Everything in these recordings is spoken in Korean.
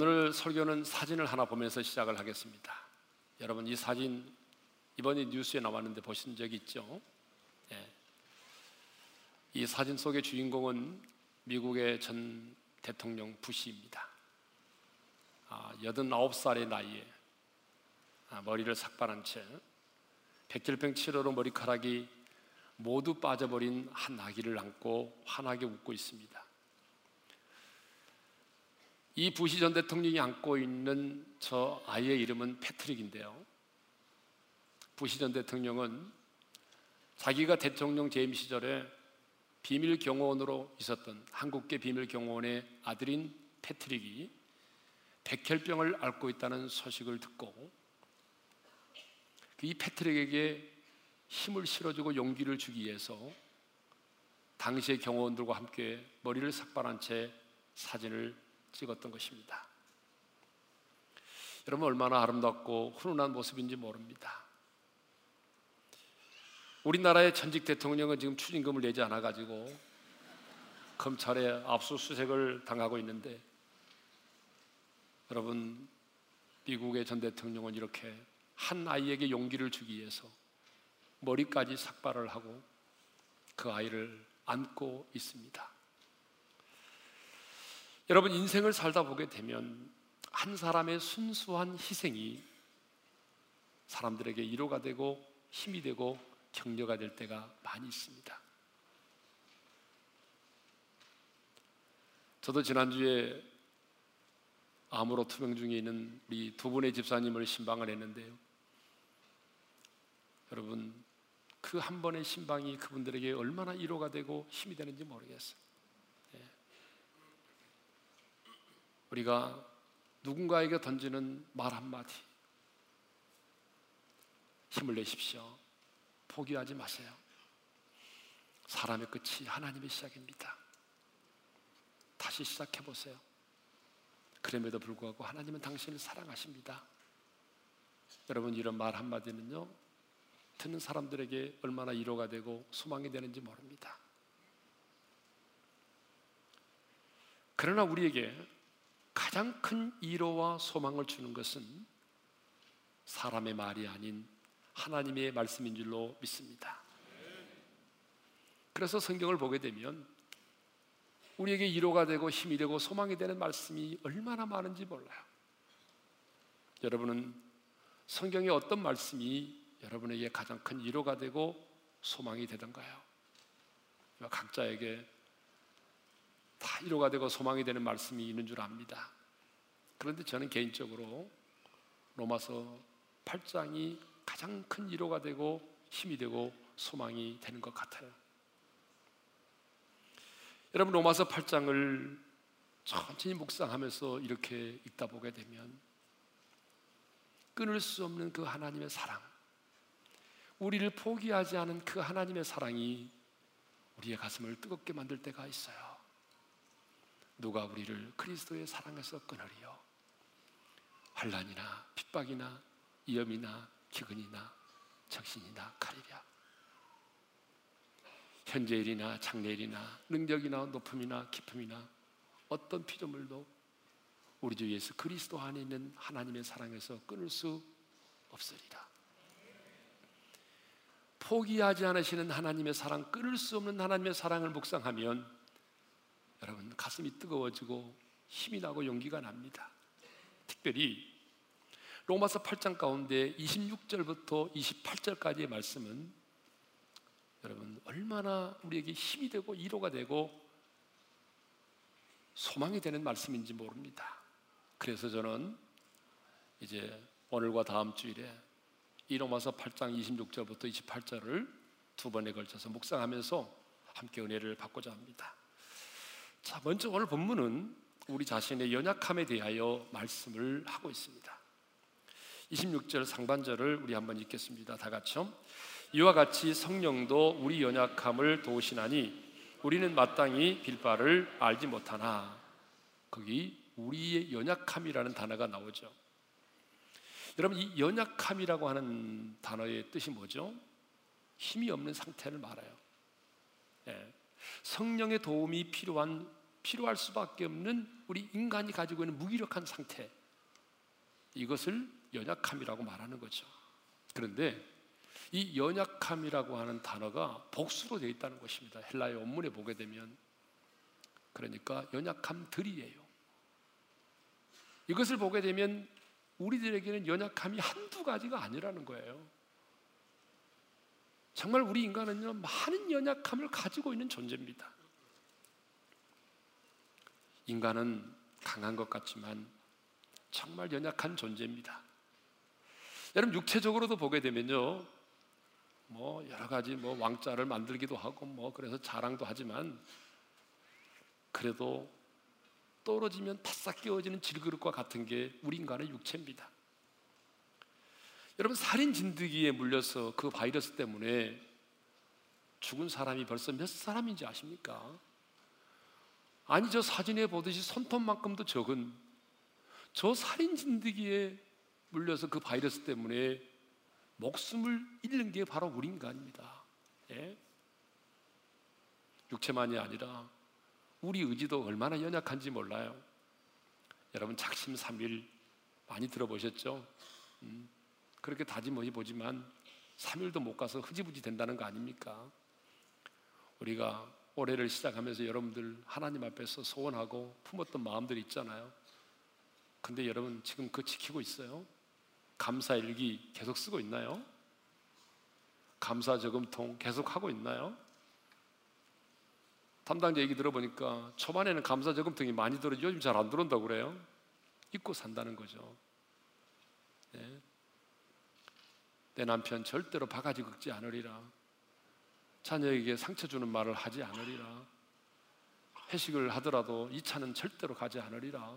아, 오늘 설교는 사진을 하나 보면서 시작을 하겠습니다. 여러분 이 사진 이번에 뉴스에 나왔는데 보신 적 있죠? 예. 이 사진 속의 주인공은 미국의 전 대통령 부시입니다. 아, 89살의 나이에 아, 머리를 삭발한 채 백혈병 치료로 머리카락이 모두 빠져버린 한 아기를 안고 환하게 웃고 있습니다. 이 부시 전 대통령이 안고 있는 저 아이의 이름은 패트릭인데요. 부시 전 대통령은 자기가 대통령 재임 시절에 비밀 경호원으로 있었던 한국계 비밀 경호원의 아들인 패트릭이 백혈병을 앓고 있다는 소식을 듣고 이 패트릭에게 힘을 실어주고 용기를 주기 위해서 당시의 경호원들과 함께 머리를 삭발한 채 사진을 찍었던 것입니다. 여러분 얼마나 아름답고 훈훈한 모습인지 모릅니다. 우리나라의 전직 대통령은 지금 추징금을 내지 않아 가지고 검찰에 압수수색을 당하고 있는데 여러분 미국의 전 대통령은 이렇게 한 아이에게 용기를 주기 위해서 머리까지 삭발을 하고 그 아이를 안고 있습니다. 여러분 인생을 살다 보게 되면 한 사람의 순수한 희생이 사람들에게 위로가 되고 힘이 되고 격려가 될 때가 많이 있습니다. 저도 지난주에 암으로 투병 중에 있는 우리 두 분의 집사님을 신방을 했는데요. 여러분 그 한 번의 신방이 그분들에게 얼마나 위로가 되고 힘이 되는지 모르겠어요. 예. 우리가 누군가에게 던지는 말 한마디 힘을 내십시오. 포기하지 마세요. 사람의 끝이 하나님의 시작입니다. 다시 시작해 보세요. 그럼에도 불구하고 하나님은 당신을 사랑하십니다. 여러분 이런 말 한마디는요 듣는 사람들에게 얼마나 위로가 되고 소망이 되는지 모릅니다. 그러나 우리에게 가장 큰 위로와 소망을 주는 것은 사람의 말이 아닌 하나님의 말씀인 줄로 믿습니다. 그래서 성경을 보게 되면 우리에게 위로가 되고 힘이 되고 소망이 되는 말씀이 얼마나 많은지 몰라요. 여러분은 성경의 어떤 말씀이 여러분에게 가장 큰 위로가 되고 소망이 되던가요? 각자에게 다 위로가 되고 소망이 되는 말씀이 있는 줄 압니다. 그런데 저는 개인적으로 로마서 8장이 가장 큰 위로가 되고 힘이 되고 소망이 되는 것 같아요. 여러분 로마서 8장을 천천히 묵상하면서 이렇게 읽다 보게 되면 끊을 수 없는 그 하나님의 사랑, 우리를 포기하지 않은 그 하나님의 사랑이 우리의 가슴을 뜨겁게 만들 때가 있어요. 누가 우리를 그리스도의 사랑에서 끊으리요? 환란이나 핍박이나 위험이나 기근이나 적신이나 칼이랴. 현재일이나 장래일이나 능력이나 높음이나 기쁨이나 어떤 피조물도 우리 주 예수 그리스도 안에 있는 하나님의 사랑에서 끊을 수 없으리라. 포기하지 않으시는 하나님의 사랑, 끊을 수 없는 하나님의 사랑을 묵상하면 여러분 가슴이 뜨거워지고 힘이 나고 용기가 납니다. 특별히 로마서 8장 가운데 26절부터 28절까지의 말씀은 여러분 얼마나 우리에게 힘이 되고 위로가 되고 소망이 되는 말씀인지 모릅니다. 그래서 저는 이제 오늘과 다음 주일에 이 로마서 8장 26절부터 28절을 두 번에 걸쳐서 묵상하면서 함께 은혜를 받고자 합니다. 자, 먼저 오늘 본문은 우리 자신의 연약함에 대하여 말씀을 하고 있습니다. 26절 상반절을 우리 한번 읽겠습니다. 다 같이요. 이와 같이 성령도 우리 연약함을 도우시나니 우리는 마땅히 빌바를 알지 못하나 거기 우리의 연약함이라는 단어가 나오죠. 여러분 이 연약함이라고 하는 단어의 뜻이 뭐죠? 힘이 없는 상태를 말해요. 예. 성령의 도움이 필요한 필요할 수밖에 없는 우리 인간이 가지고 있는 무기력한 상태 이것을 연약함이라고 말하는 거죠. 그런데 이 연약함이라고 하는 단어가 복수로 되어 있다는 것입니다. 헬라의 원문에 보게 되면 그러니까 연약함들이에요. 이것을 보게 되면 우리들에게는 연약함이 한두 가지가 아니라는 거예요. 정말 우리 인간은요, 많은 연약함을 가지고 있는 존재입니다. 인간은 강한 것 같지만 정말 연약한 존재입니다. 여러분 육체적으로도 보게 되면요, 뭐 여러 가지 뭐 왕자를 만들기도 하고 뭐 그래서 자랑도 하지만 그래도 떨어지면 바싹 깨어지는 질그릇과 같은 게 우리 인간의 육체입니다. 여러분 살인 진드기에 물려서 그 바이러스 때문에 죽은 사람이 벌써 몇 사람인지 아십니까? 아니 저 사진에 보듯이 손톱만큼도 적은 저 살인 진드기에 물려서 그 바이러스 때문에 목숨을 잃는 게 바로 우리 인간입니다. 예? 육체만이 아니라 우리 의지도 얼마나 연약한지 몰라요. 여러분 작심 삼일 많이 들어보셨죠? 음, 그렇게 다짐해 보지만 3일도 못 가서 흐지부지 된다는 거 아닙니까? 우리가 올해를 시작하면서 여러분들 하나님 앞에서 소원하고 품었던 마음들이 있잖아요. 근데 여러분 지금 그 지키고 있어요? 감사 일기 계속 쓰고 있나요? 감사 저금통 계속 하고 있나요? 담당자 얘기 들어보니까 초반에는 감사 저금통이 많이 들어 요즘 잘 안 들어온다고 그래요. 잊고 산다는 거죠. 네. 내 남편 절대로 바가지 긁지 않으리라. 자녀에게 상처 주는 말을 하지 않으리라. 회식을 하더라도 이 차는 절대로 가지 않으리라.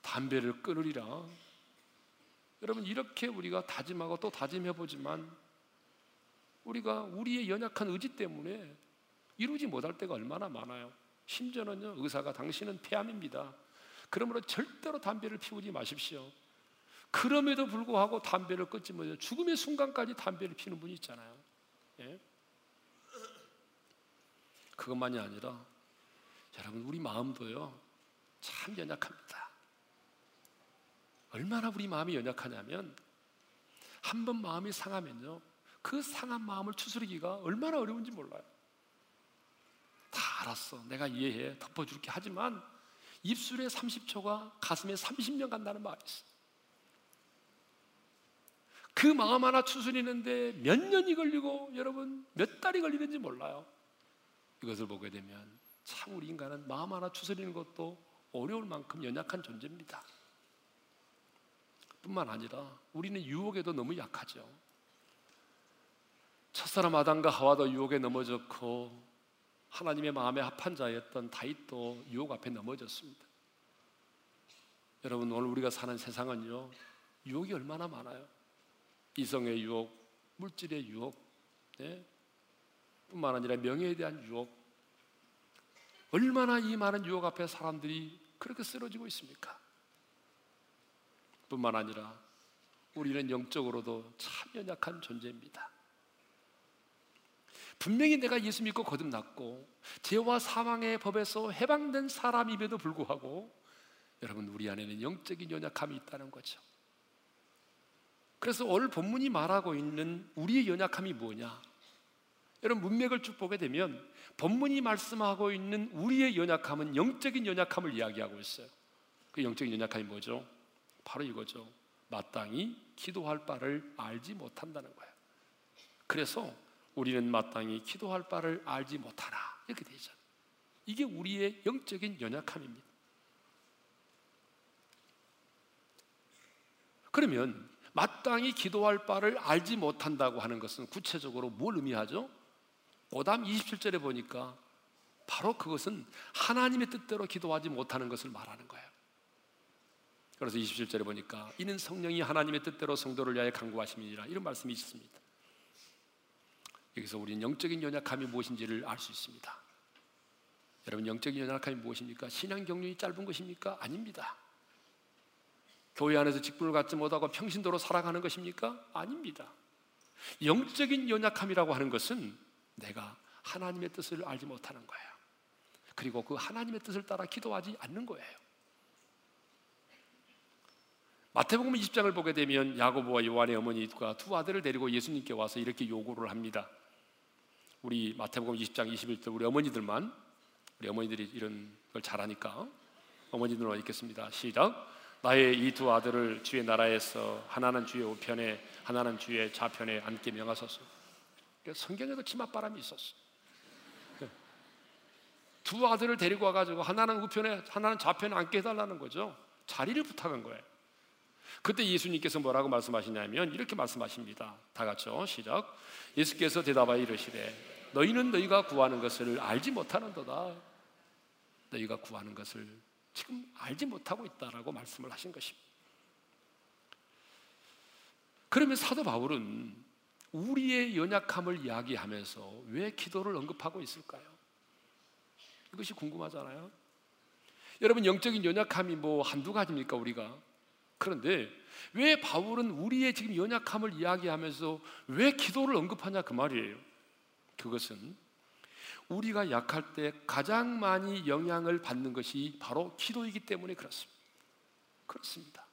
담배를 끊으리라. 여러분 이렇게 우리가 다짐하고 또 다짐해 보지만 우리가 우리의 연약한 의지 때문에 이루지 못할 때가 얼마나 많아요. 심지어는요, 의사가 당신은 폐암입니다. 그러므로 절대로 담배를 피우지 마십시오. 그럼에도 불구하고 담배를 끊지 못해 죽음의 순간까지 담배를 피는 분이 있잖아요. 예? 그것만이 아니라 여러분 우리 마음도요 참 연약합니다. 얼마나 우리 마음이 연약하냐면 한 번 마음이 상하면요 그 상한 마음을 추스르기가 얼마나 어려운지 몰라요. 다 알았어. 내가 이해해. 덮어줄게. 하지만 입술에 30초가 가슴에 30년 간다는 말이 있어. 그 마음 하나 추스리는데 몇 년이 걸리고 여러분 몇 달이 걸리는지 몰라요. 이것을 보게 되면 참 우리 인간은 마음 하나 추스리는 것도 어려울 만큼 연약한 존재입니다. 뿐만 아니라 우리는 유혹에도 너무 약하죠. 첫사람 아담과 하와도 유혹에 넘어졌고 하나님의 마음에 합한 자였던 다윗도 유혹 앞에 넘어졌습니다. 여러분 오늘 우리가 사는 세상은요 유혹이 얼마나 많아요. 이성의 유혹, 물질의 유혹, 네? 뿐만 아니라 명예에 대한 유혹. 얼마나 이 많은 유혹 앞에 사람들이 그렇게 쓰러지고 있습니까? 뿐만 아니라 우리는 영적으로도 참 연약한 존재입니다. 분명히 내가 예수 믿고 거듭났고 죄와 사망의 법에서 해방된 사람임에도 불구하고 여러분 우리 안에는 영적인 연약함이 있다는 거죠. 그래서 오늘 본문이 말하고 있는 우리의 연약함이 뭐냐? 여러분 문맥을 쭉 보게 되면 본문이 말씀하고 있는 우리의 연약함은 영적인 연약함을 이야기하고 있어요. 그 영적인 연약함이 뭐죠? 바로 이거죠. 마땅히 기도할 바를 알지 못한다는 거예요. 그래서 우리는 마땅히 기도할 바를 알지 못하나 이렇게 되죠. 이게 우리의 영적인 연약함입니다. 그러면 마땅히 기도할 바를 알지 못한다고 하는 것은 구체적으로 뭘 의미하죠? 오담 27절에 보니까 바로 그것은 하나님의 뜻대로 기도하지 못하는 것을 말하는 거예요. 그래서 27절에 보니까 이는 성령이 하나님의 뜻대로 성도를 위하여 간구하심이니라 이런 말씀이 있습니다. 여기서 우리는 영적인 연약함이 무엇인지를 알 수 있습니다. 여러분 영적인 연약함이 무엇입니까? 신앙 경륜이 짧은 것입니까? 아닙니다. 교회 안에서 직분을 갖지 못하고 평신도로 살아가는 것입니까? 아닙니다. 영적인 연약함이라고 하는 것은 내가 하나님의 뜻을 알지 못하는 거예요. 그리고 그 하나님의 뜻을 따라 기도하지 않는 거예요. 마태복음 20장을 보게 되면 야고보와 요한의 어머니가 두 아들을 데리고 예수님께 와서 이렇게 요구를 합니다. 우리 마태복음 20장 21절 우리 어머니들만 우리 어머니들이 이런 걸 잘하니까 어머니들만 읽겠습니다. 시작. 나의 이 두 아들을 주의 나라에서 하나는 주의 우편에 하나는 주의 좌편에 앉게 명하소서. 성경에도 치맛바람이 있었어. 두 아들을 데리고 와가지고 하나는 우편에 하나는 좌편에 앉게 해달라는 거죠. 자리를 부탁한 거예요. 그때 예수님께서 뭐라고 말씀하시냐면 이렇게 말씀하십니다. 다 같이요. 시작. 예수께서 대답하여 이르시되 너희는 너희가 구하는 것을 알지 못하는도다. 너희가 구하는 것을 지금 알지 못하고 있다라고 말씀을 하신 것입니다. 그러면 사도 바울은 우리의 연약함을 이야기하면서 왜 기도를 언급하고 있을까요? 이것이 궁금하잖아요. 여러분 영적인 연약함이 뭐 한두 가지입니까 우리가? 그런데 왜 바울은 우리의 지금 연약함을 이야기하면서 왜 기도를 언급하냐 그 말이에요. 그것은 우리가 약할 때 가장 많이 영향을 받는 것이 바로 기도이기 때문에 그렇습니다. 그렇습니다.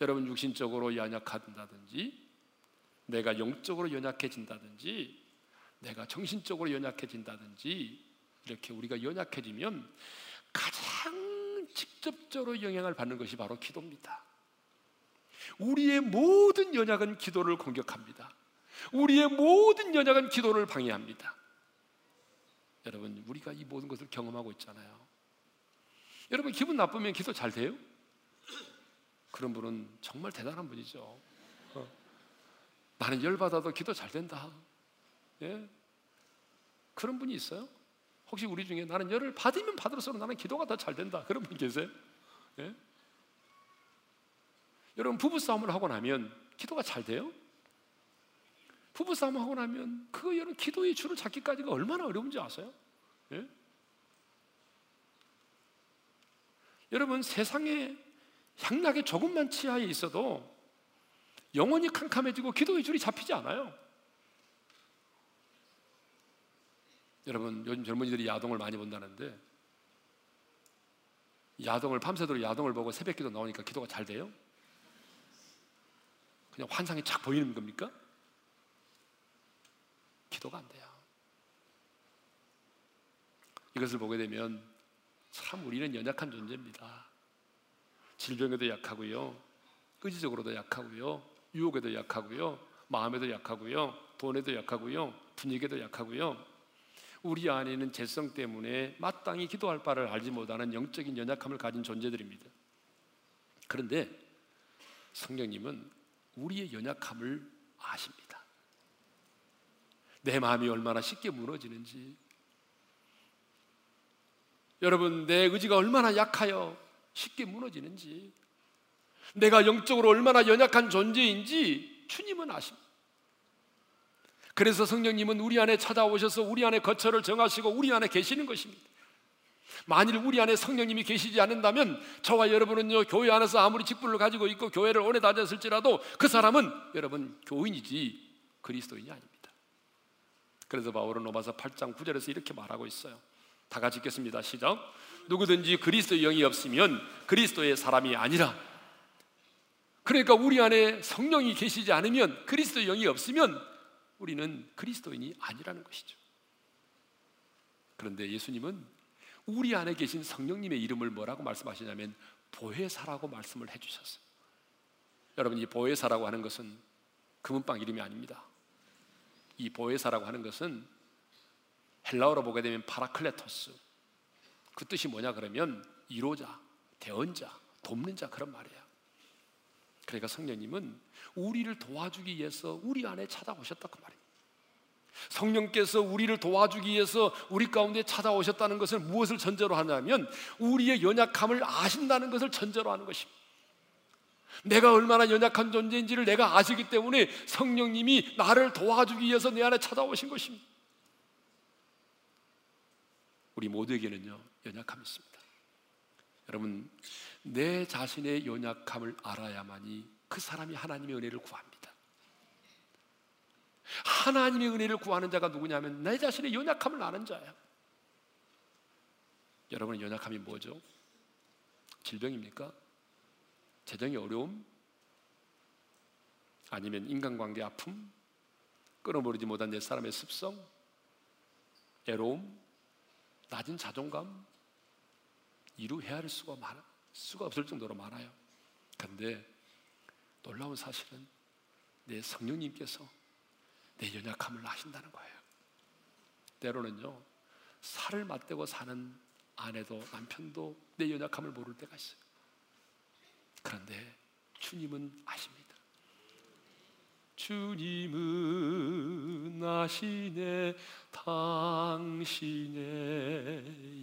여러분 육신적으로 연약하다든지 내가 영적으로 연약해진다든지 내가 정신적으로 연약해진다든지 이렇게 우리가 연약해지면 가장 직접적으로 영향을 받는 것이 바로 기도입니다. 우리의 모든 연약은 기도를 공격합니다. 우리의 모든 연약은 기도를 방해합니다. 여러분, 우리가 이 모든 것을 경험하고 있잖아요. 여러분, 기분 나쁘면 기도 잘 돼요? 그런 분은 정말 대단한 분이죠. 어. 나는 열받아도 기도 잘 된다. 예? 그런 분이 있어요? 혹시 우리 중에 나는 열을 받으면 받을수록 나는 기도가 더 잘 된다. 그런 분 계세요? 예? 여러분 부부싸움을 하고 나면 기도가 잘 돼요? 부부싸움 하고 나면 그 여러분 기도의 줄을 잡기까지가 얼마나 어려운지 아세요? 예? 여러분 세상에 향락에 조금만 치하에 있어도 영혼이 캄캄해지고 기도의 줄이 잡히지 않아요. 여러분 요즘 젊은이들이 야동을 많이 본다는데 야동을 밤새도록 야동을 보고 새벽기도 나오니까 기도가 잘 돼요? 그냥 환상이 착 보이는 겁니까? 기도가 안 돼요. 이것을 보게 되면 참 우리는 연약한 존재입니다. 질병에도 약하고요. 의지적으로도 약하고요. 유혹에도 약하고요. 마음에도 약하고요. 돈에도 약하고요. 분위기에도 약하고요. 우리 안에는 재성 때문에 마땅히 기도할 바를 알지 못하는 영적인 연약함을 가진 존재들입니다. 그런데 성령님은 우리의 연약함을 아십니다. 내 마음이 얼마나 쉽게 무너지는지, 여러분, 내 의지가 얼마나 약하여 쉽게 무너지는지, 내가 영적으로 얼마나 연약한 존재인지 주님은 아십니다. 그래서 성령님은 우리 안에 찾아오셔서 우리 안에 거처를 정하시고 우리 안에 계시는 것입니다. 만일 우리 안에 성령님이 계시지 않는다면 저와 여러분은요 교회 안에서 아무리 직분을 가지고 있고 교회를 오래 다녔을지라도 그 사람은 여러분 교인이지 그리스도인이 아닙니다. 그래서 바울은 로마서 8장 9절에서 이렇게 말하고 있어요. 다 같이 읽겠습니다. 시작. 누구든지 그리스도의 영이 없으면 그리스도의 사람이 아니라 그러니까 우리 안에 성령이 계시지 않으면 그리스도의 영이 없으면 우리는 그리스도인이 아니라는 것이죠. 그런데 예수님은 우리 안에 계신 성령님의 이름을 뭐라고 말씀하시냐면 보혜사라고 말씀을 해주셨어요. 여러분 이 보혜사라고 하는 것은 금은방 이름이 아닙니다. 이 보혜사라고 하는 것은 헬라어로 보게 되면 파라클레토스 그 뜻이 뭐냐 그러면 위로자, 대언자, 돕는 자 그런 말이에요. 그러니까 성령님은 우리를 도와주기 위해서 우리 안에 찾아오셨다 그 말이에요. 성령께서 우리를 도와주기 위해서 우리 가운데 찾아오셨다는 것을 무엇을 전제로 하냐면 우리의 연약함을 아신다는 것을 전제로 하는 것입니다. 내가 얼마나 연약한 존재인지를 내가 아시기 때문에 성령님이 나를 도와주기 위해서 내 안에 찾아오신 것입니다. 우리 모두에게는요, 연약함이 있습니다. 여러분, 내 자신의 연약함을 알아야만이 그 사람이 하나님의 은혜를 구합니다. 하나님의 은혜를 구하는 자가 누구냐면 내 자신의 연약함을 아는 자예요. 여러분의 연약함이 뭐죠? 질병입니까? 재정의 어려움? 아니면 인간관계 아픔? 끊어버리지 못한 내 사람의 습성? 애로움? 낮은 자존감? 이루 헤아릴 수가 많아 수가 없을 정도로 많아요. 그런데 놀라운 사실은 내 성령님께서 내 연약함을 아신다는 거예요. 때로는요, 살을 맞대고 사는 아내도 남편도 내 연약함을 모를 때가 있어요. 그런데 주님은 아십니다. 주님은 아시네 당신의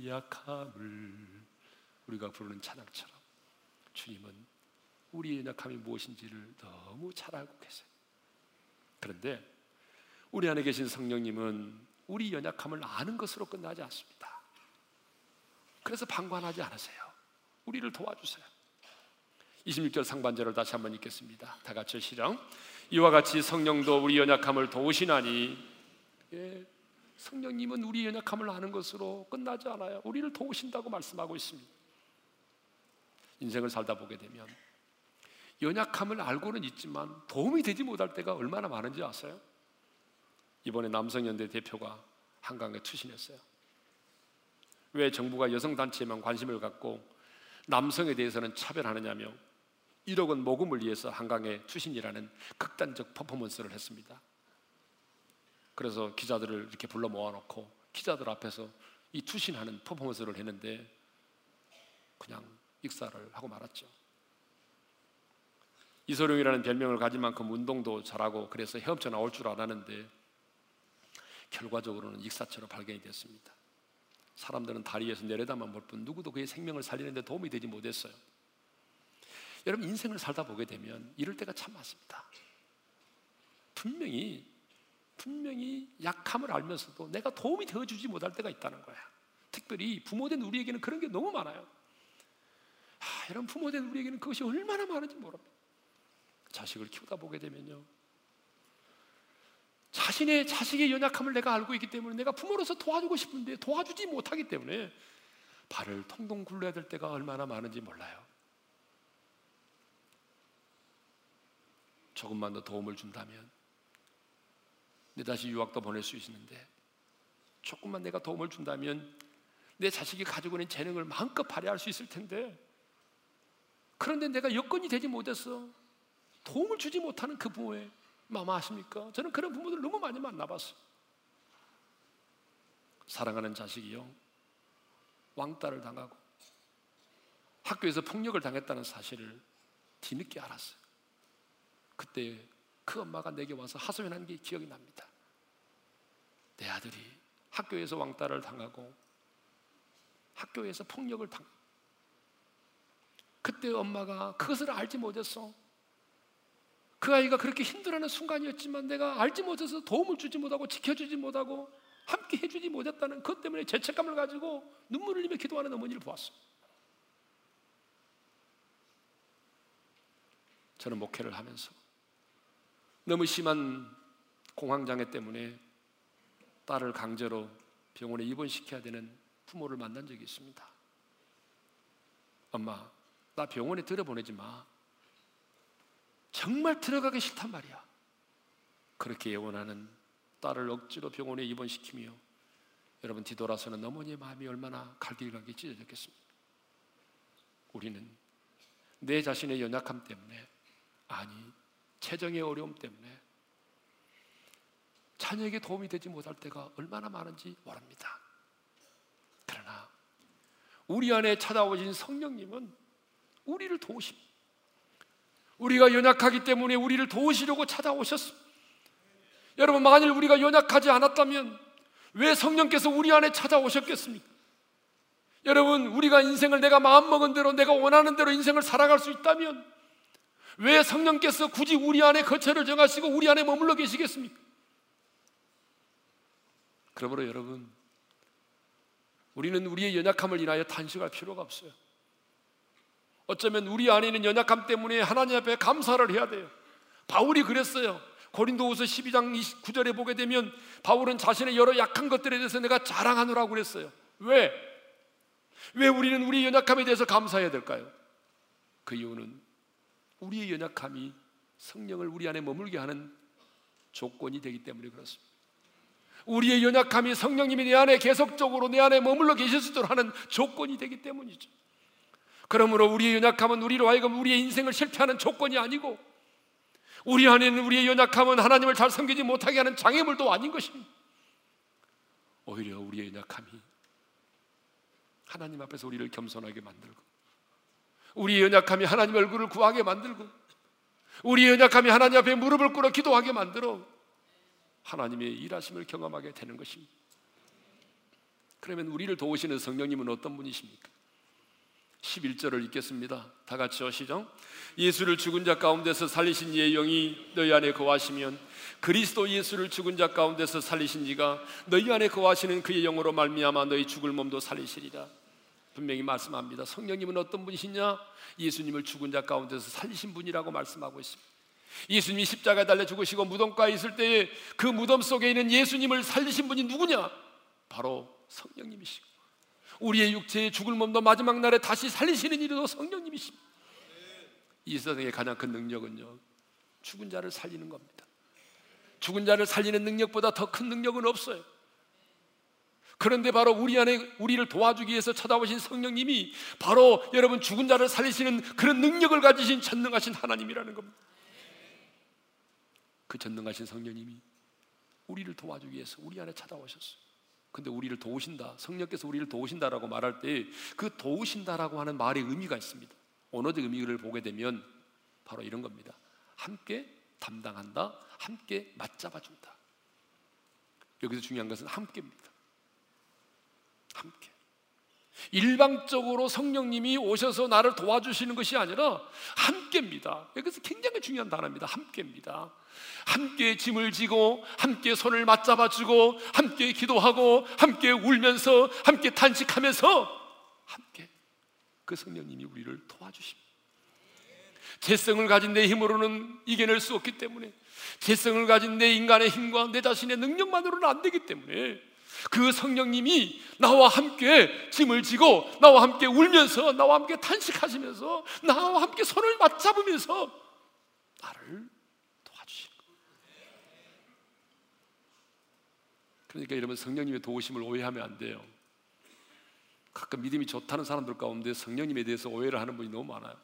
약함을 우리가 부르는 찬양처럼 주님은 우리의 연약함이 무엇인지를 너무 잘 알고 계세요. 그런데 우리 안에 계신 성령님은 우리 연약함을 아는 것으로 끝나지 않습니다. 그래서 방관하지 않으세요. 우리를 도와주세요. 26절 상반절을 다시 한번 읽겠습니다. 다 같이 시작. 이와 같이 성령도 우리 연약함을 도우시나니 예, 성령님은 우리 연약함을 아는 것으로 끝나지 않아요. 우리를 도우신다고 말씀하고 있습니다. 인생을 살다 보게 되면 연약함을 알고는 있지만 도움이 되지 못할 때가 얼마나 많은지 아세요? 이번에 남성연대 대표가 한강에 투신했어요. 왜 정부가 여성단체에만 관심을 갖고 남성에 대해서는 차별하느냐며 1억 원 모금을 위해서 한강에 투신이라는 극단적 퍼포먼스를 했습니다. 그래서 기자들을 이렇게 불러 모아놓고 기자들 앞에서 이 투신하는 퍼포먼스를 했는데 그냥 익사를 하고 말았죠. 이소룡이라는 별명을 가진 만큼 운동도 잘하고 그래서 헤엄쳐 나올 줄 알았는데 결과적으로는 익사처로 발견이 됐습니다. 사람들은 다리에서 내려다만 볼 뿐 누구도 그의 생명을 살리는데 도움이 되지 못했어요. 여러분 인생을 살다 보게 되면 이럴 때가 참 많습니다. 분명히 분명히 약함을 알면서도 내가 도움이 되어 주지 못할 때가 있다는 거야. 특별히 부모된 우리에게는 그런 게 너무 많아요. 아, 여러분 부모된 우리에게는 그것이 얼마나 많은지 모릅니다. 자식을 키우다 보게 되면요. 자신의 자식의 연약함을 내가 알고 있기 때문에 내가 부모로서 도와주고 싶은데 도와주지 못하기 때문에 발을 통통 굴려야 될 때가 얼마나 많은지 몰라요. 조금만 더 도움을 준다면 내 다시 유학도 보낼 수 있는데 조금만 내가 도움을 준다면 내 자식이 가지고 있는 재능을 마음껏 발휘할 수 있을 텐데 그런데 내가 여건이 되지 못해서 도움을 주지 못하는 그 부모의 마음 아십니까? 저는 그런 부모들 너무 많이 만나봤어요. 사랑하는 자식이요. 왕따를 당하고 학교에서 폭력을 당했다는 사실을 뒤늦게 알았어요. 그때 그 엄마가 내게 와서 하소연한 게 기억이 납니다. 내 아들이 학교에서 왕따를 당하고 학교에서 폭력을 당. 그때 엄마가 그것을 알지 못했어. 그 아이가 그렇게 힘들어하는 순간이었지만 내가 알지 못해서 도움을 주지 못하고 지켜주지 못하고 함께 해주지 못했다는 그것 때문에 죄책감을 가지고 눈물을 흘리며 기도하는 어머니를 보았어. 저는 목회를 하면서 너무 심한 공황장애 때문에 딸을 강제로 병원에 입원시켜야 되는 부모를 만난 적이 있습니다. 엄마, 나 병원에 들어보내지 마. 정말 들어가기 싫단 말이야. 그렇게 예원하는 딸을 억지로 병원에 입원시키며 여러분 뒤돌아서는 어머니의 마음이 얼마나 갈길갈길 찢어졌겠습니까? 우리는 내 자신의 연약함 때문에 아니 재정의 어려움 때문에 자녀에게 도움이 되지 못할 때가 얼마나 많은지 모릅니다. 그러나 우리 안에 찾아오신 성령님은 우리를 도우십니다. 우리가 연약하기 때문에 우리를 도우시려고 찾아오셨습니다. 여러분, 만일 우리가 연약하지 않았다면 왜 성령께서 우리 안에 찾아오셨겠습니까? 여러분, 우리가 인생을 내가 마음먹은 대로 내가 원하는 대로 인생을 살아갈 수 있다면 왜 성령께서 굳이 우리 안에 거처를 정하시고 우리 안에 머물러 계시겠습니까? 그러므로 여러분, 우리는 우리의 연약함을 인하여 탄식할 필요가 없어요. 어쩌면 우리 안에 있는 연약함 때문에 하나님 앞에 감사를 해야 돼요. 바울이 그랬어요. 고린도후서 12장 29절에 보게 되면 바울은 자신의 여러 약한 것들에 대해서 내가 자랑하노라고 그랬어요. 왜? 왜 우리는 우리의 연약함에 대해서 감사해야 될까요? 그 이유는 우리의 연약함이 성령을 우리 안에 머물게 하는 조건이 되기 때문에 그렇습니다. 우리의 연약함이 성령님이 내 안에 계속적으로 내 안에 머물러 계실 수 있도록 하는 조건이 되기 때문이죠. 그러므로 우리의 연약함은 우리로 하여금 우리의 인생을 실패하는 조건이 아니고 우리 안에 있는 우리의 연약함은 하나님을 잘 섬기지 못하게 하는 장애물도 아닌 것입니다. 오히려 우리의 연약함이 하나님 앞에서 우리를 겸손하게 만들고 우리의 연약함이 하나님 얼굴을 구하게 만들고 우리의 연약함이 하나님 앞에 무릎을 꿇어 기도하게 만들어 하나님의 일하심을 경험하게 되는 것입니다. 그러면 우리를 도우시는 성령님은 어떤 분이십니까? 11절을 읽겠습니다. 다 같이 시죠. 예수를 죽은 자 가운데서 살리신 이의 영이 너희 안에 거하시면 그리스도 예수를 죽은 자 가운데서 살리신 이가 너희 안에 거하시는 그의 영으로 말미암아 너희 죽을 몸도 살리시리라. 분명히 말씀합니다. 성령님은 어떤 분이시냐? 예수님을 죽은 자 가운데서 살리신 분이라고 말씀하고 있습니다. 예수님이 십자가에 달려 죽으시고 무덤가에 있을 때에 그 무덤 속에 있는 예수님을 살리신 분이 누구냐? 바로 성령님이시고 우리의 육체의 죽을 몸도 마지막 날에 다시 살리시는 이도 성령님이십니다. 이 세상의 가장 큰 능력은요 죽은 자를 살리는 겁니다. 죽은 자를 살리는 능력보다 더 큰 능력은 없어요. 그런데 바로 우리 안에 우리를 도와주기 위해서 찾아오신 성령님이 바로 여러분 죽은 자를 살리시는 그런 능력을 가지신 전능하신 하나님이라는 겁니다. 그 전능하신 성령님이 우리를 도와주기 위해서 우리 안에 찾아오셨어요. 근데 우리를 도우신다. 성령께서 우리를 도우신다라고 말할 때 그 도우신다라고 하는 말의 의미가 있습니다. 언어적 의미를 보게 되면 바로 이런 겁니다. 함께 담당한다. 함께 맞잡아 준다. 여기서 중요한 것은 함께입니다. 함께. 일방적으로 성령님이 오셔서 나를 도와주시는 것이 아니라 함께입니다. 여기서 굉장히 중요한 단어입니다. 함께입니다. 함께 짐을 지고 함께 손을 맞잡아 주고 함께 기도하고 함께 울면서 함께 탄식하면서 함께 그 성령님이 우리를 도와주십니다. 재성을 가진 내 힘으로는 이겨낼 수 없기 때문에 재성을 가진 내 인간의 힘과 내 자신의 능력만으로는 안 되기 때문에 그 성령님이 나와 함께 짐을 지고 나와 함께 울면서 나와 함께 탄식하시면서 나와 함께 손을 맞잡으면서 나를 도와주시는 거예요. 그러니까 여러분 성령님의 도우심을 오해하면 안 돼요. 가끔 믿음이 좋다는 사람들 가운데 성령님에 대해서 오해를 하는 분이 너무 많아요.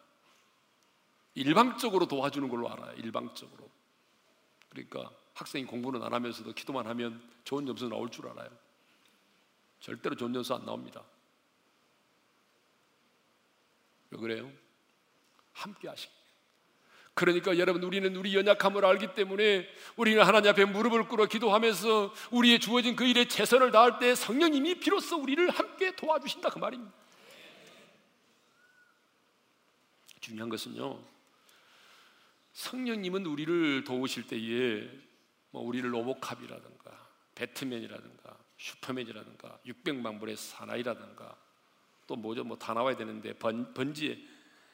일방적으로 도와주는 걸로 알아요. 일방적으로. 그러니까 학생이 공부는 안 하면서도 기도만 하면 좋은 점수 나올 줄 알아요. 절대로 점수 안 나옵니다. 왜 그래요? 함께 하시. 그러니까 여러분 우리는 우리 연약함을 알기 때문에 우리는 하나님 앞에 무릎을 꿇어 기도하면서 우리의 주어진 그 일에 최선을 다할 때 성령님이 비로소 우리를 함께 도와주신다 그 말입니다. 중요한 것은요. 성령님은 우리를 도우실 때에 뭐 우리를 로보캅이라든가 배트맨이라든가 슈퍼맨이라든가 600만 불의 사나이라든가 또 뭐죠 뭐 다 나와야 되는데 번, 번지의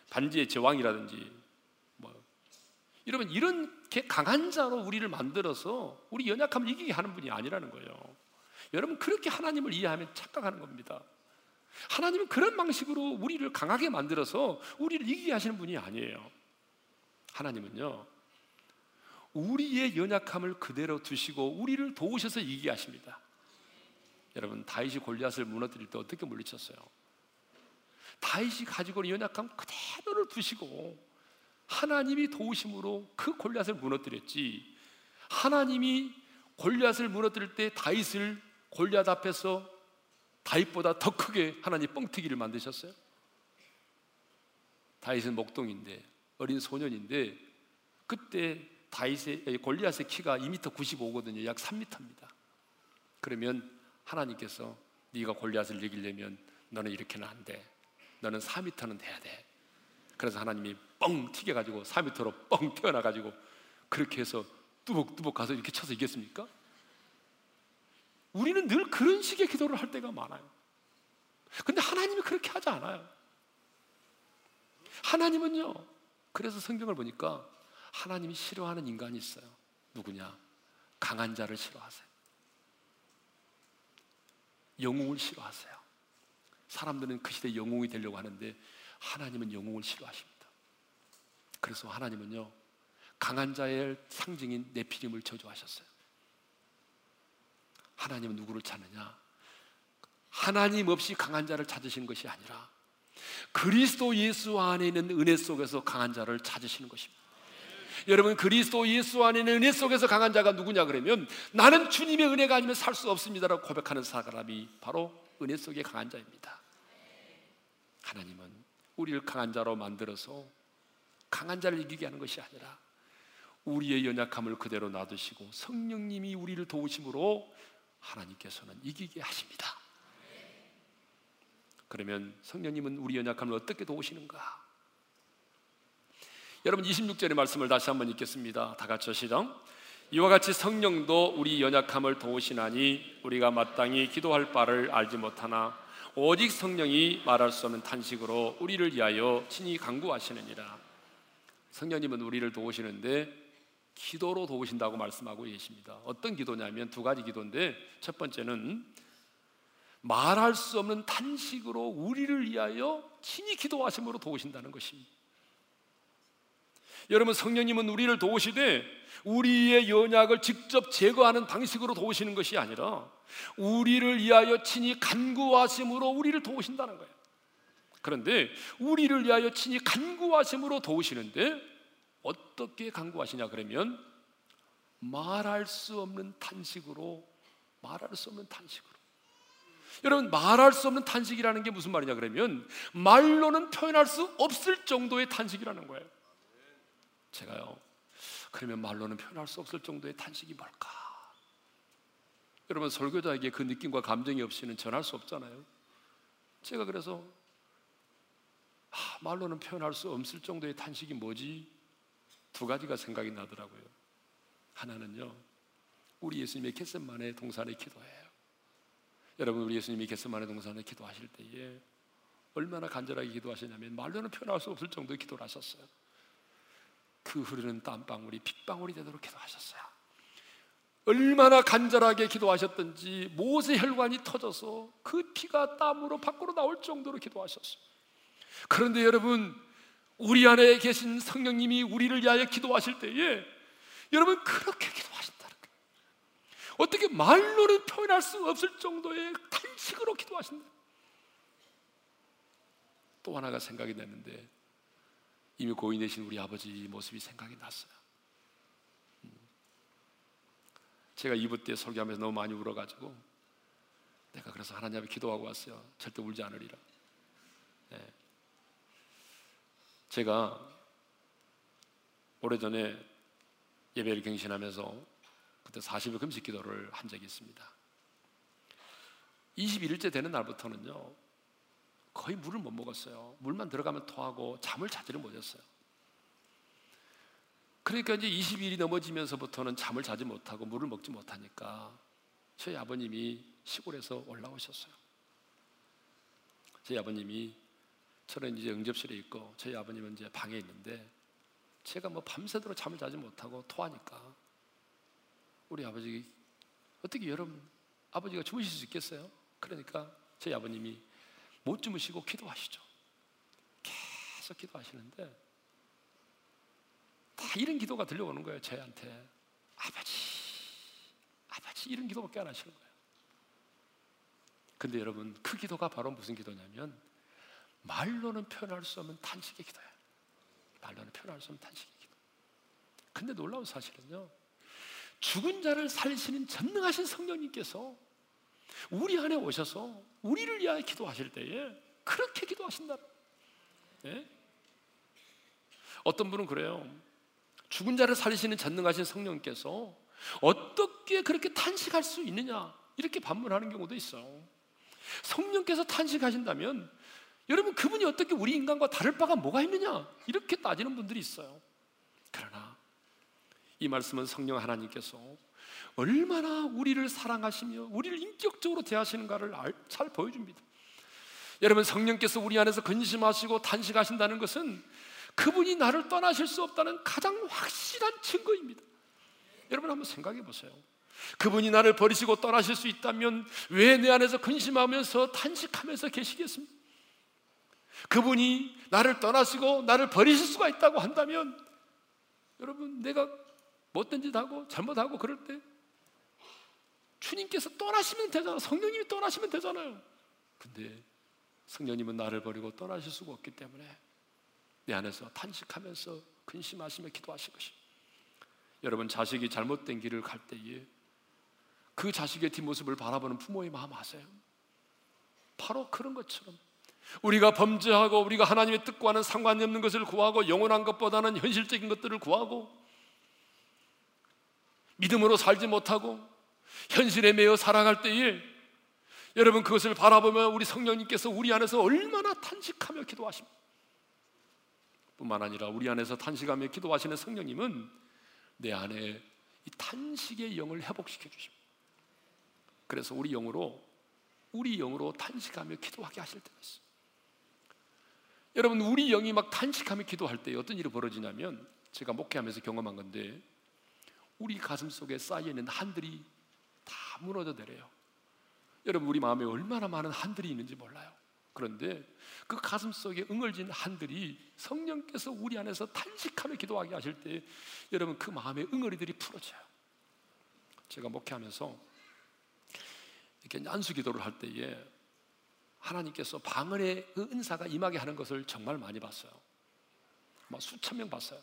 반지의 제왕이라든지 뭐 여러분 이렇게 강한 자로 우리를 만들어서 우리 연약함을 이기게 하는 분이 아니라는 거예요. 여러분 그렇게 하나님을 이해하면 착각하는 겁니다. 하나님은 그런 방식으로 우리를 강하게 만들어서 우리를 이기게 하시는 분이 아니에요. 하나님은요. 우리의 연약함을 그대로 두시고 우리를 도우셔서 이기게 하십니다. 여러분 다윗이 골리앗을 무너뜨릴 때 어떻게 물리쳤어요? 다윗이 가지고 있는 연약함 그대로를 두시고 하나님이 도우심으로 그 골리앗을 무너뜨렸지. 하나님이 골리앗을 무너뜨릴 때 다윗을 골리앗 앞에서 다윗보다 더 크게 하나님 뻥튀기를 만드셨어요. 다윗은 목동인데 어린 소년인데 그때 다윗의 골리앗의 키가 2m 95거든요. 약 3m입니다. 그러면 하나님께서 네가 골리앗을 이기려면 너는 이렇게는 안 돼. 너는 4m는 돼야 돼. 그래서 하나님이 뻥 튀겨 가지고 4m로 뻥 태어나 가지고 그렇게 해서 뚜벅뚜벅 가서 이렇게 쳐서 이겼습니까? 우리는 늘 그런 식의 기도를 할 때가 많아요. 근데 하나님이 그렇게 하지 않아요. 하나님은요. 그래서 성경을 보니까 하나님이 싫어하는 인간이 있어요. 누구냐? 강한 자를 싫어하세요. 영웅을 싫어하세요. 사람들은 그 시대 영웅이 되려고 하는데 하나님은 영웅을 싫어하십니다. 그래서 하나님은요 강한 자의 상징인 네피림을 저주하셨어요. 하나님은 누구를 찾느냐? 하나님 없이 강한 자를 찾으시는 것이 아니라 그리스도 예수 안에 있는 은혜 속에서 강한 자를 찾으시는 것입니다. 여러분 그리스도 예수 안에 있는 은혜 속에서 강한 자가 누구냐 그러면 나는 주님의 은혜가 아니면 살 수 없습니다라고 고백하는 사람이 바로 은혜 속의 강한 자입니다. 하나님은 우리를 강한 자로 만들어서 강한 자를 이기게 하는 것이 아니라 우리의 연약함을 그대로 놔두시고 성령님이 우리를 도우심으로 하나님께서는 이기게 하십니다. 그러면 성령님은 우리 연약함을 어떻게 도우시는가? 여러분 26절의 말씀을 다시 한번 읽겠습니다. 다 같이 시작. 이와 같이 성령도 우리 연약함을 도우시나니 우리가 마땅히 기도할 바를 알지 못하나 오직 성령이 말할 수 없는 탄식으로 우리를 위하여 친히 강구하시느니라. 성령님은 우리를 도우시는데 기도로 도우신다고 말씀하고 계십니다. 어떤 기도냐면 두 가지 기도인데 첫 번째는 말할 수 없는 탄식으로 우리를 위하여 친히 기도하심으로 도우신다는 것입니다. 여러분 성령님은 우리를 도우시되 우리의 연약을 직접 제거하는 방식으로 도우시는 것이 아니라 우리를 위하여 친히 간구하심으로 우리를 도우신다는 거예요. 그런데 우리를 위하여 친히 간구하심으로 도우시는데 어떻게 간구하시냐 그러면 말할 수 없는 탄식으로 말할 수 없는 탄식으로 여러분 말할 수 없는 탄식이라는 게 무슨 말이냐 그러면 말로는 표현할 수 없을 정도의 탄식이라는 거예요. 제가요. 그러면 말로는 표현할 수 없을 정도의 탄식이 뭘까? 여러분 설교자에게 그 느낌과 감정이 없이는 전할 수 없잖아요. 제가 그래서 아, 말로는 표현할 수 없을 정도의 탄식이 뭐지? 두 가지가 생각이 나더라고요. 하나는요. 우리 예수님의 겟셋만의 동산의 기도예요. 여러분 우리 예수님이 겟세마네 동산에 기도하실 때에 얼마나 간절하게 기도하시냐면 말로는 표현할 수 없을 정도의 기도를 하셨어요. 그 흐르는 땀방울이 핏방울이 되도록 기도하셨어요. 얼마나 간절하게 기도하셨던지 모세 혈관이 터져서 그 피가 땀으로 밖으로 나올 정도로 기도하셨어요. 그런데 여러분 우리 안에 계신 성령님이 우리를 위하여 기도하실 때에 여러분 그렇게 기도하신다. 어떻게 말로는 표현할 수 없을 정도의 탄식으로 기도하신다. 또 하나가 생각이 났는데 이미 고인 되신 우리 아버지 모습이 생각이 났어요. 음. 제가 이브 때 설교하면서 너무 많이 울어가지고 내가 그래서 하나님 앞에 기도하고 왔어요. 절대 울지 않으리라. 네. 제가 오래전에 예배를 갱신하면서 그때 40일 금식 기도를 한 적이 있습니다. 21일째 되는 날부터는요, 거의 물을 못 먹었어요. 물만 들어가면 토하고 잠을 자지를 못했어요. 그러니까 이제 20일이 넘어지면서부터는 잠을 자지 못하고 물을 먹지 못하니까 저희 아버님이 시골에서 올라오셨어요. 저희 아버님이 저는 이제 응접실에 있고 저희 아버님은 이제 방에 있는데 제가 뭐 밤새도록 잠을 자지 못하고 토하니까 우리 아버지 어떻게 여러분 아버지가 주무실 수 있겠어요? 그러니까 저희 아버님이 못 주무시고 기도하시죠. 계속 기도하시는데 다 이런 기도가 들려오는 거예요. 저한테 아버지, 아버지 이런 기도밖에 안 하시는 거예요. 근데 여러분 그 기도가 바로 무슨 기도냐면 말로는 표현할 수 없는 탄식의 기도예요. 말로는 표현할 수 없는 탄식의 기도. 근데 놀라운 사실은요. 죽은 자를 살리시는 전능하신 성령님께서 우리 안에 오셔서 우리를 위하여 기도하실 때에 그렇게 기도하신다. 네? 어떤 분은 그래요. 죽은 자를 살리시는 전능하신 성령께서 어떻게 그렇게 탄식할 수 있느냐 이렇게 반문하는 경우도 있어요. 성령께서 탄식하신다면 여러분 그분이 어떻게 우리 인간과 다를 바가 뭐가 있느냐 이렇게 따지는 분들이 있어요. 그러나 이 말씀은 성령 하나님께서 얼마나 우리를 사랑하시며 우리를 인격적으로 대하시는가를 잘 보여줍니다. 여러분 성령께서 우리 안에서 근심하시고 탄식하신다는 것은 그분이 나를 떠나실 수 없다는 가장 확실한 증거입니다. 여러분 한번 생각해 보세요. 그분이 나를 버리시고 떠나실 수 있다면 왜 내 안에서 근심하면서 탄식하면서 계시겠습니까? 그분이 나를 떠나시고 나를 버리실 수가 있다고 한다면 여러분 내가 못된 짓 하고 잘못하고 그럴 때 주님께서 떠나시면 되잖아. 성령님이 떠나시면 되잖아요. 근데 성령님은 나를 버리고 떠나실 수가 없기 때문에 내 안에서 탄식하면서 근심하시며 기도하실 것입니다. 여러분 자식이 잘못된 길을 갈 때에 그 자식의 뒷모습을 바라보는 부모의 마음 아세요? 바로 그런 것처럼 우리가 범죄하고 우리가 하나님의 뜻과는 상관이 없는 것을 구하고 영원한 것보다는 현실적인 것들을 구하고 믿음으로 살지 못하고 현실에 매여 살아갈 때에 여러분 그것을 바라보면 우리 성령님께서 우리 안에서 얼마나 탄식하며 기도하십니까? 뿐만 아니라 우리 안에서 탄식하며 기도하시는 성령님은 내 안에 이 탄식의 영을 회복시켜 주십니다. 그래서 우리 영으로 우리 영으로 탄식하며 기도하게 하실 때가 있어요. 여러분 우리 영이 막 탄식하며 기도할 때 어떤 일이 벌어지냐면 제가 목회하면서 경험한 건데 우리 가슴 속에 쌓여 있는 한들이 다 무너져 내려요. 여러분 우리 마음에 얼마나 많은 한들이 있는지 몰라요. 그런데 그 가슴 속에 응을진 한들이 성령께서 우리 안에서 탄식하며 기도하게 하실 때 여러분 그 마음의 응어리들이 풀어져요. 제가 목회하면서 이렇게 안수 기도를 할 때에 하나님께서 방언의 그 은사가 임하게 하는 것을 정말 많이 봤어요. 막 수천 명 봤어요.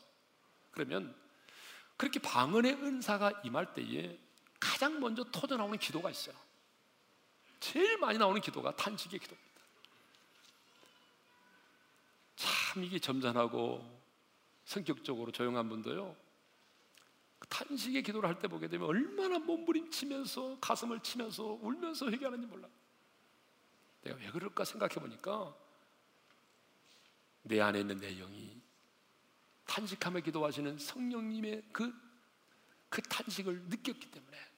그러면 그렇게 방언의 은사가 임할 때에 가장 먼저 터져 나오는 기도가 있어요. 제일 많이 나오는 기도가 탄식의 기도입니다. 참 이게 점잖하고 성격적으로 조용한 분도요. 그 탄식의 기도를 할 때 보게 되면 얼마나 몸부림치면서 가슴을 치면서 울면서 회개하는지 몰라요. 내가 왜 그럴까 생각해 보니까 내 안에 있는 내 영이 탄식하며 기도하시는 성령님의 그, 그 탄식을 느꼈기 때문에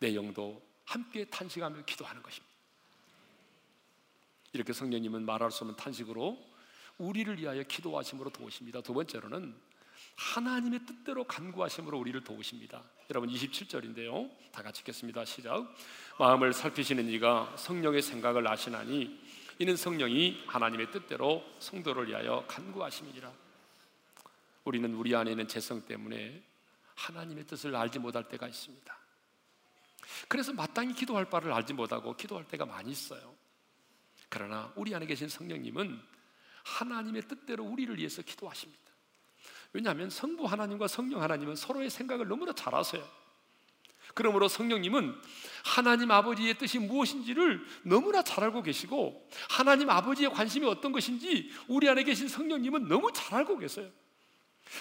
내 영도 함께 탄식하며 기도하는 것입니다. 이렇게 성령님은 말할 수 없는 탄식으로 우리를 위하여 기도하심으로 도우십니다. 두 번째로는 하나님의 뜻대로 간구하심으로 우리를 도우십니다. 여러분 27절인데요. 다 같이 읽겠습니다. 시작. 마음을 살피시는 이가 성령의 생각을 아시나니 이는 성령이 하나님의 뜻대로 성도를 위하여 간구하심이니라. 우리는 우리 안에 있는 재성 때문에 하나님의 뜻을 알지 못할 때가 있습니다. 그래서 마땅히 기도할 바를 알지 못하고 기도할 때가 많이 있어요. 그러나 우리 안에 계신 성령님은 하나님의 뜻대로 우리를 위해서 기도하십니다. 왜냐하면 성부 하나님과 성령 하나님은 서로의 생각을 너무나 잘 아세요. 그러므로 성령님은 하나님 아버지의 뜻이 무엇인지를 너무나 잘 알고 계시고 하나님 아버지의 관심이 어떤 것인지 우리 안에 계신 성령님은 너무 잘 알고 계세요.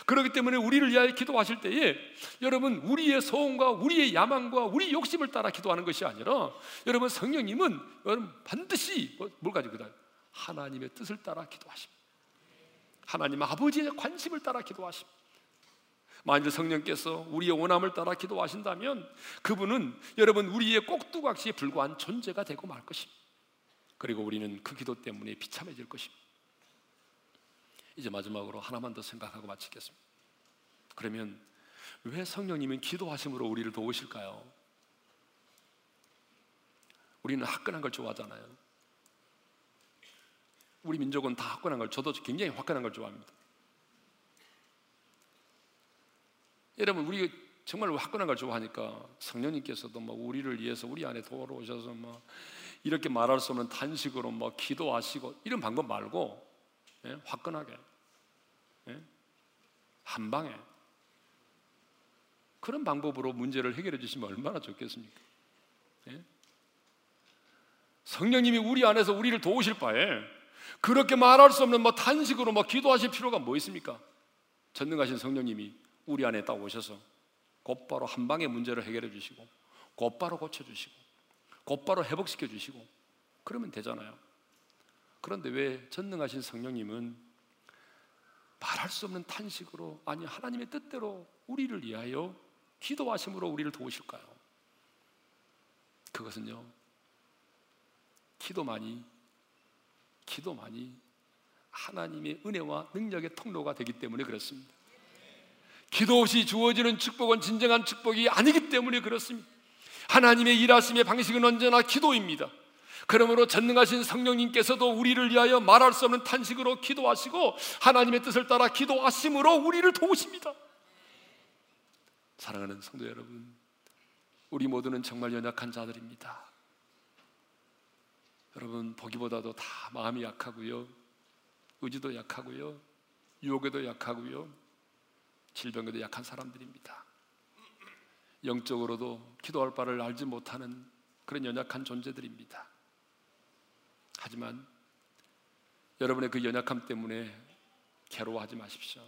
그렇기 때문에 우리를 위하여 기도하실 때에 여러분 우리의 소원과 우리의 야망과 우리 욕심을 따라 기도하는 것이 아니라 여러분 성령님은 여러분 반드시 뭐, 뭘 가지고 기도 하나님의 뜻을 따라 기도하십니다. 하나님 아버지의 관심을 따라 기도하십니다. 만일 성령께서 우리의 원함을 따라 기도하신다면 그분은 여러분 우리의 꼭두각시에 불과한 존재가 되고 말 것입니다. 그리고 우리는 그 기도 때문에 비참해질 것입니다. 이제 마지막으로 하나만 더 생각하고 마치겠습니다. 그러면 왜 성령님은 기도하심으로 우리를 도우실까요? 우리는 화끈한 걸 좋아하잖아요. 우리 민족은 다 화끈한 걸 저도 굉장히 화끈한 걸 좋아합니다. 여러분 우리 정말 화끈한 걸 좋아하니까 성령님께서도 뭐 우리를 위해서 우리 안에 돌아오셔서 뭐 이렇게 말할 수 없는 단식으로 뭐 기도하시고 이런 방법 말고 예? 화끈하게 예? 한 방에 그런 방법으로 문제를 해결해 주시면 얼마나 좋겠습니까? 예? 성령님이 우리 안에서 우리를 도우실 바에 그렇게 말할 수 없는 뭐 탄식으로 뭐 기도하실 필요가 뭐 있습니까? 전능하신 성령님이 우리 안에 딱 오셔서 곧바로 한 방에 문제를 해결해 주시고 곧바로 고쳐 주시고 곧바로 회복시켜 주시고 그러면 되잖아요. 그런데 왜 전능하신 성령님은 말할 수 없는 탄식으로 아니 하나님의 뜻대로 우리를 위하여 기도하심으로 우리를 도우실까요? 그것은요. 기도만이 기도만이 하나님의 은혜와 능력의 통로가 되기 때문에 그렇습니다. 기도 없이 주어지는 축복은 진정한 축복이 아니기 때문에 그렇습니다. 하나님의 일하심의 방식은 언제나 기도입니다. 그러므로 전능하신 성령님께서도 우리를 위하여 말할 수 없는 탄식으로 기도하시고 하나님의 뜻을 따라 기도하심으로 우리를 도우십니다. 사랑하는 성도 여러분, 우리 모두는 정말 연약한 자들입니다. 여러분 보기보다도 다 마음이 약하고요, 의지도 약하고요, 유혹에도 약하고요, 질병에도 약한 사람들입니다. 영적으로도 기도할 바를 알지 못하는 그런 연약한 존재들입니다. 하지만 여러분의 그 연약함 때문에 괴로워하지 마십시오.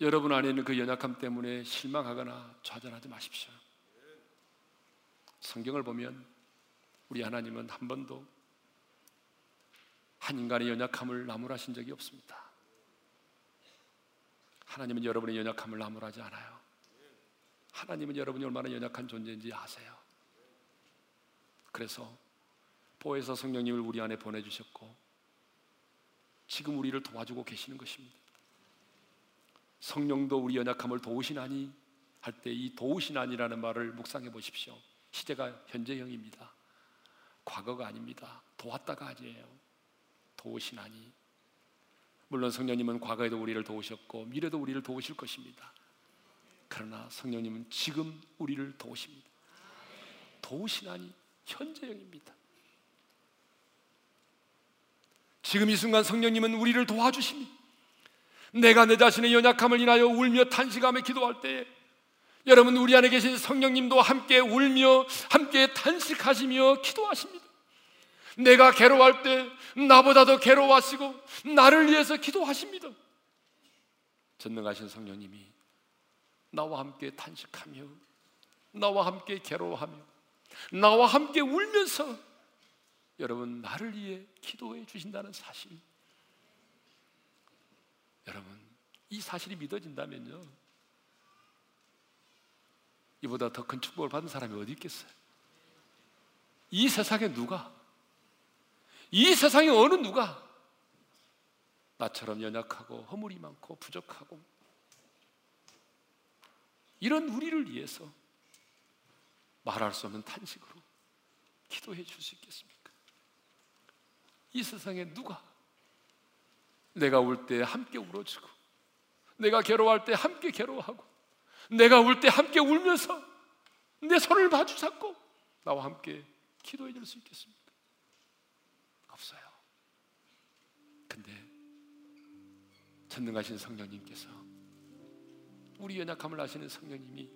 여러분 안에 있는 그 연약함 때문에 실망하거나 좌절하지 마십시오. 성경을 보면 우리 하나님은 한 번도 한 인간의 연약함을 나무라신 적이 없습니다. 하나님은 여러분의 연약함을 나무라지 않아요. 하나님은 여러분이 얼마나 연약한 존재인지 아세요. 그래서 보혜사 성령님을 우리 안에 보내주셨고 지금 우리를 도와주고 계시는 것입니다. 성령도 우리 연약함을 도우시나니 할 때 이 도우시나니라는 말을 묵상해 보십시오. 시제가 현재형입니다. 과거가 아닙니다. 도왔다가 아니에요. 도우시나니. 물론 성령님은 과거에도 우리를 도우셨고 미래도 우리를 도우실 것입니다. 그러나 성령님은 지금 우리를 도우십니다. 도우시나니 현재형입니다. 지금 이 순간 성령님은 우리를 도와주십니다. 내가 내 자신의 연약함을 인하여 울며 탄식하며 기도할 때에 여러분 우리 안에 계신 성령님도 함께 울며 함께 탄식하시며 기도하십니다. 내가 괴로워할 때 나보다도 괴로워하시고 나를 위해서 기도하십니다. 전능하신 성령님이 나와 함께 탄식하며 나와 함께 괴로워하며 나와 함께 울면서 여러분 나를 위해 기도해 주신다는 사실. 여러분 이 사실이 믿어진다면요. 이보다 더 큰 축복을 받은 사람이 어디 있겠어요? 이 세상에 누가? 이 세상에 어느 누가? 나처럼 연약하고 허물이 많고 부족하고. 이런 우리를 위해서 말할 수 없는 탄식으로 기도해 줄 수 있겠습니까? 이 세상에 누가 내가 울 때 함께 울어주고 내가 괴로워할 때 함께 괴로워하고 내가 울 때 함께 울면서 내 손을 마주 잡고 나와 함께 기도해 줄 수 있겠습니까? 없어요. 근데 전능하신 성령님께서 우리 연약함을 아시는 성령님이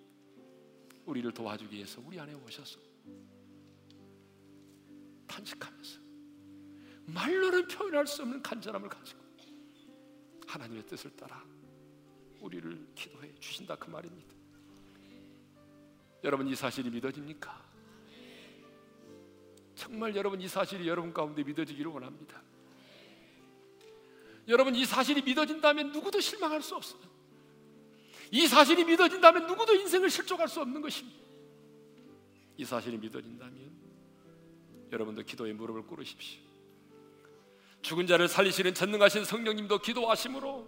우리를 도와주기 위해서 우리 안에 오셔서 탄식하면서 말로는 표현할 수 없는 간절함을 가지고 하나님의 뜻을 따라 우리를 기도해 주신다 그 말입니다. 여러분 이 사실이 믿어집니까? 정말 여러분 이 사실이 여러분 가운데 믿어지기를 원합니다. 여러분 이 사실이 믿어진다면 누구도 실망할 수 없어요. 이 사실이 믿어진다면 누구도 인생을 실족할 수 없는 것입니다. 이 사실이 믿어진다면 여러분도 기도에 무릎을 꿇으십시오. 죽은 자를 살리시는 전능하신 성령님도 기도하심으로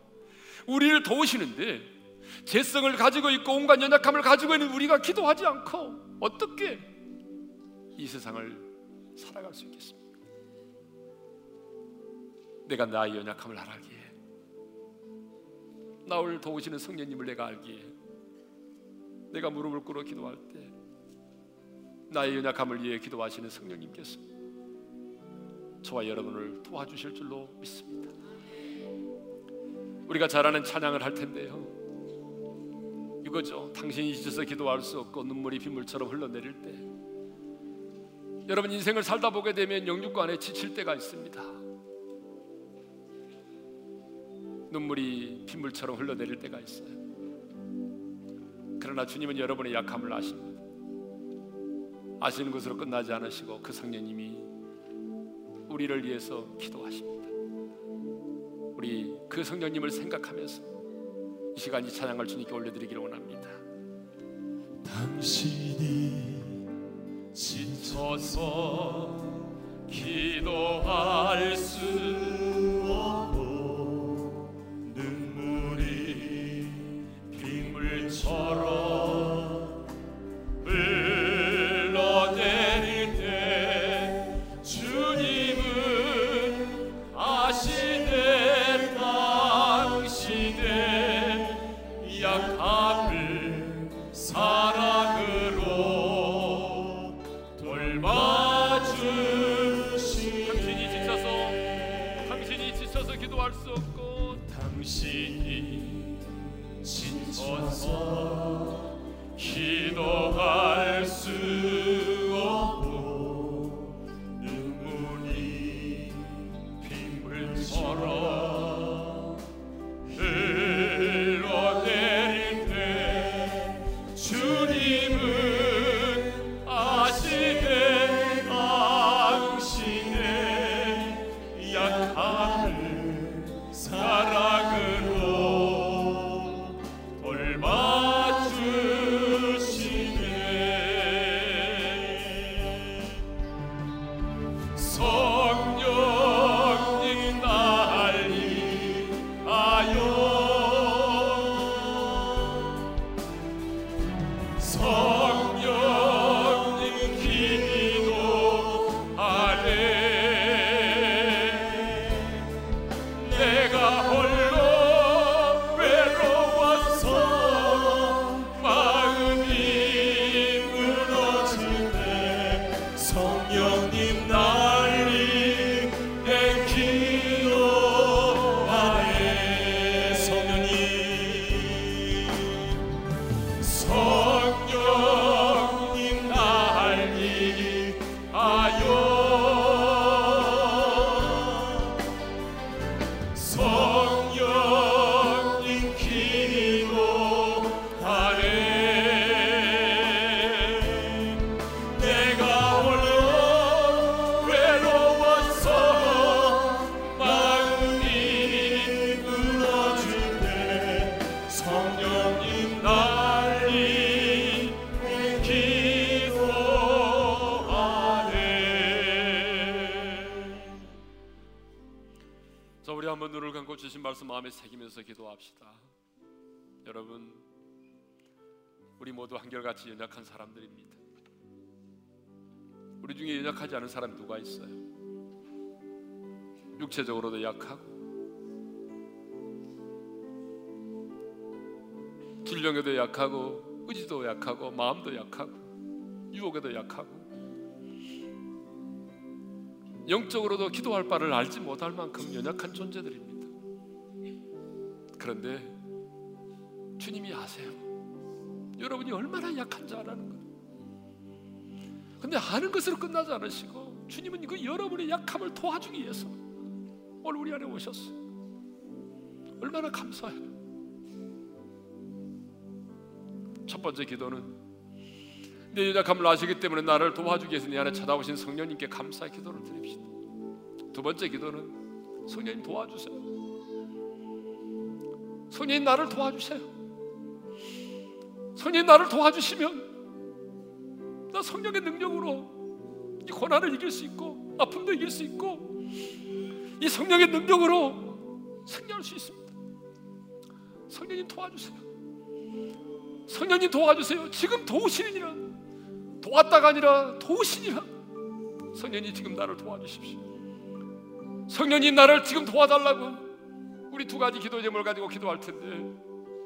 우리를 도우시는데 재성을 가지고 있고 온갖 연약함을 가지고 있는 우리가 기도하지 않고 어떻게 이 세상을 살아갈 수 있겠습니까? 내가 나의 연약함을 알기에 나를 도우시는 성령님을 내가 알기에 내가 무릎을 꿇어 기도할 때 나의 연약함을 위해 기도하시는 성령님께서 저와 여러분을 도와주실 줄로 믿습니다. 우리가 잘하는 찬양을 할 텐데요. 이거죠. 당신이 잊어서 기도할 수 없고 눈물이 빗물처럼 흘러내릴 때 여러분 인생을 살다 보게 되면 영육간에 지칠 때가 있습니다. 눈물이 빗물처럼 흘러내릴 때가 있어요. 그러나 주님은 여러분의 약함을 아십니다. 아시는 것으로 끝나지 않으시고 그 성령님이 우리를 위해서 기도하십니다. 우리 그 성령님을 생각하면서 이 시간 이 찬양을 주님께 올려드리기를 원합니다. 당신이 지쳐서 기도할 수 새기면서 기도합시다. 여러분, 우리 모두 한결같이 연약한 사람들입니다. 우리 중에 연약하지 않은 사람 누가 있어요? 육체적으로도 약하고, 질병에도 약하고, 의지도 약하고, 마음도 약하고, 유혹에도 약하고, 영적으로도 기도할 바를 알지 못할 만큼 연약한 존재들입니다. 그런데 주님이 아세요. 여러분이 얼마나 약한 줄 아는 거예요. 근데 아는 것으로 끝나지 않으시고 주님은 그 여러분의 약함을 도와주기 위해서 오늘 우리 안에 오셨어. 얼마나 감사해요. 첫 번째 기도는 내 연약함을 아시기 때문에 나를 도와주기 위해서 내 안에 찾아오신 성령님께 감사의 기도를 드립시다. 두 번째 기도는 성령님 도와주세요. 성령님 나를 도와주세요. 성령님 나를 도와주시면 나 성령의 능력으로 이 고난을 이길 수 있고 아픔도 이길 수 있고 이 성령의 능력으로 승리할 수 있습니다. 성령님 도와주세요. 성령님 도와주세요. 지금 도우시느니라. 도왔다가 아니라 도우시니라. 성령님 지금 나를 도와주십시오. 성령님 나를 지금 도와달라고 우리 두 가지 기도 제목을 가지고 기도할 텐데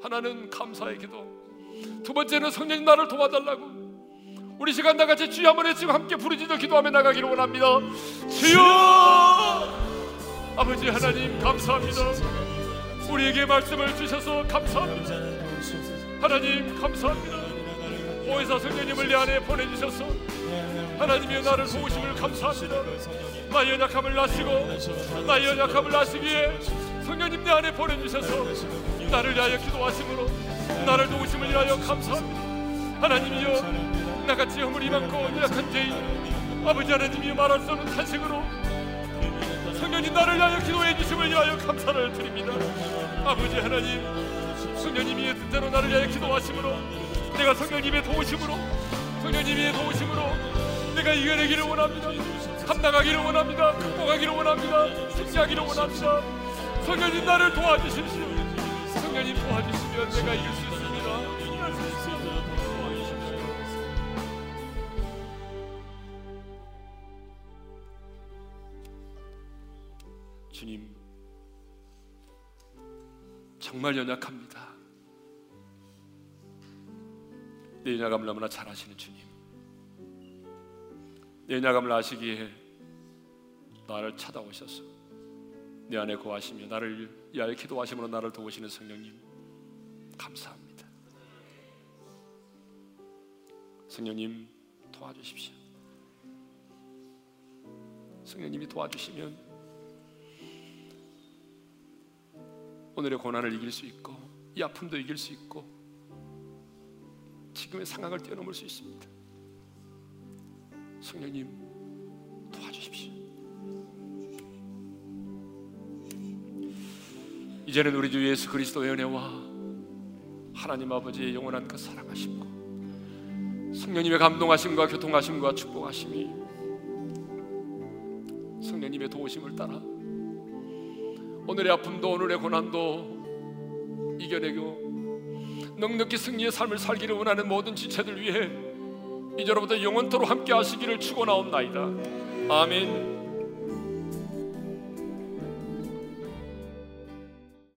하나는 감사의 기도, 두 번째는 성령님 나를 도와달라고 우리 시간 다 같이 주여 한번 지금 함께 부르짖어 기도하며 나가기를 원합니다. 주여 아버지 하나님 감사합니다. 우리에게 말씀을 주셔서 감사합니다. 하나님 감사합니다. 오해사 성령님을 내 안에 보내주셔서 하나님의 나를 도우심을 감사합니다. 나의 연약함을 아시고 나의 연약함을 아시기에 성령님 내 안에 보내주셔서 나를 위하여 기도하심으로 나를 도우심을 위하여 감사합니다. 하나님이여 나같이 허물이 많고 연약한 죄인 아버지 하나님이 말할 수 없는 탄식으로 성령님 나를 위하여 기도해 주심을 위하여 감사를 드립니다. 아버지 하나님 성령님이 뜻대로 나를 위하여 기도하심으로 내가 성령님의 도우심으로 성령님의 도우심으로 내가 이겨내기를 원합니다. 감당하기를 원합니다. 극복하기를 원합니다. 승리하기를 원합니다. 성령님 나를 도와주십시오. 성령님 도와주시면 내가 이길 수 있습니다. 주님 정말 연약합니다. 내 연약함을 너무나 잘 아시는 주님. 내 연약함을 아시기에 나를 찾아오셔서 내 안에 거하시며 나를 위하여 기도하심으로 나를 도우시는 성령님 감사합니다. 성령님 도와주십시오. 성령님이 도와주시면 오늘의 고난을 이길 수 있고 이 아픔도 이길 수 있고 지금의 상황을 뛰어넘을 수 있습니다. 성령님 이제는 우리 주 예수 그리스도의 은혜와 하나님 아버지의 영원한 그 사랑하심과 성령님의 감동하심과 교통하심과 축복하심이 성령님의 도우심을 따라 오늘의 아픔도 오늘의 고난도 이겨내고 넉넉히 승리의 삶을 살기를 원하는 모든 지체들 위해 이제로부터 영원토록 함께 하시기를 축원하옵나이다. 아멘.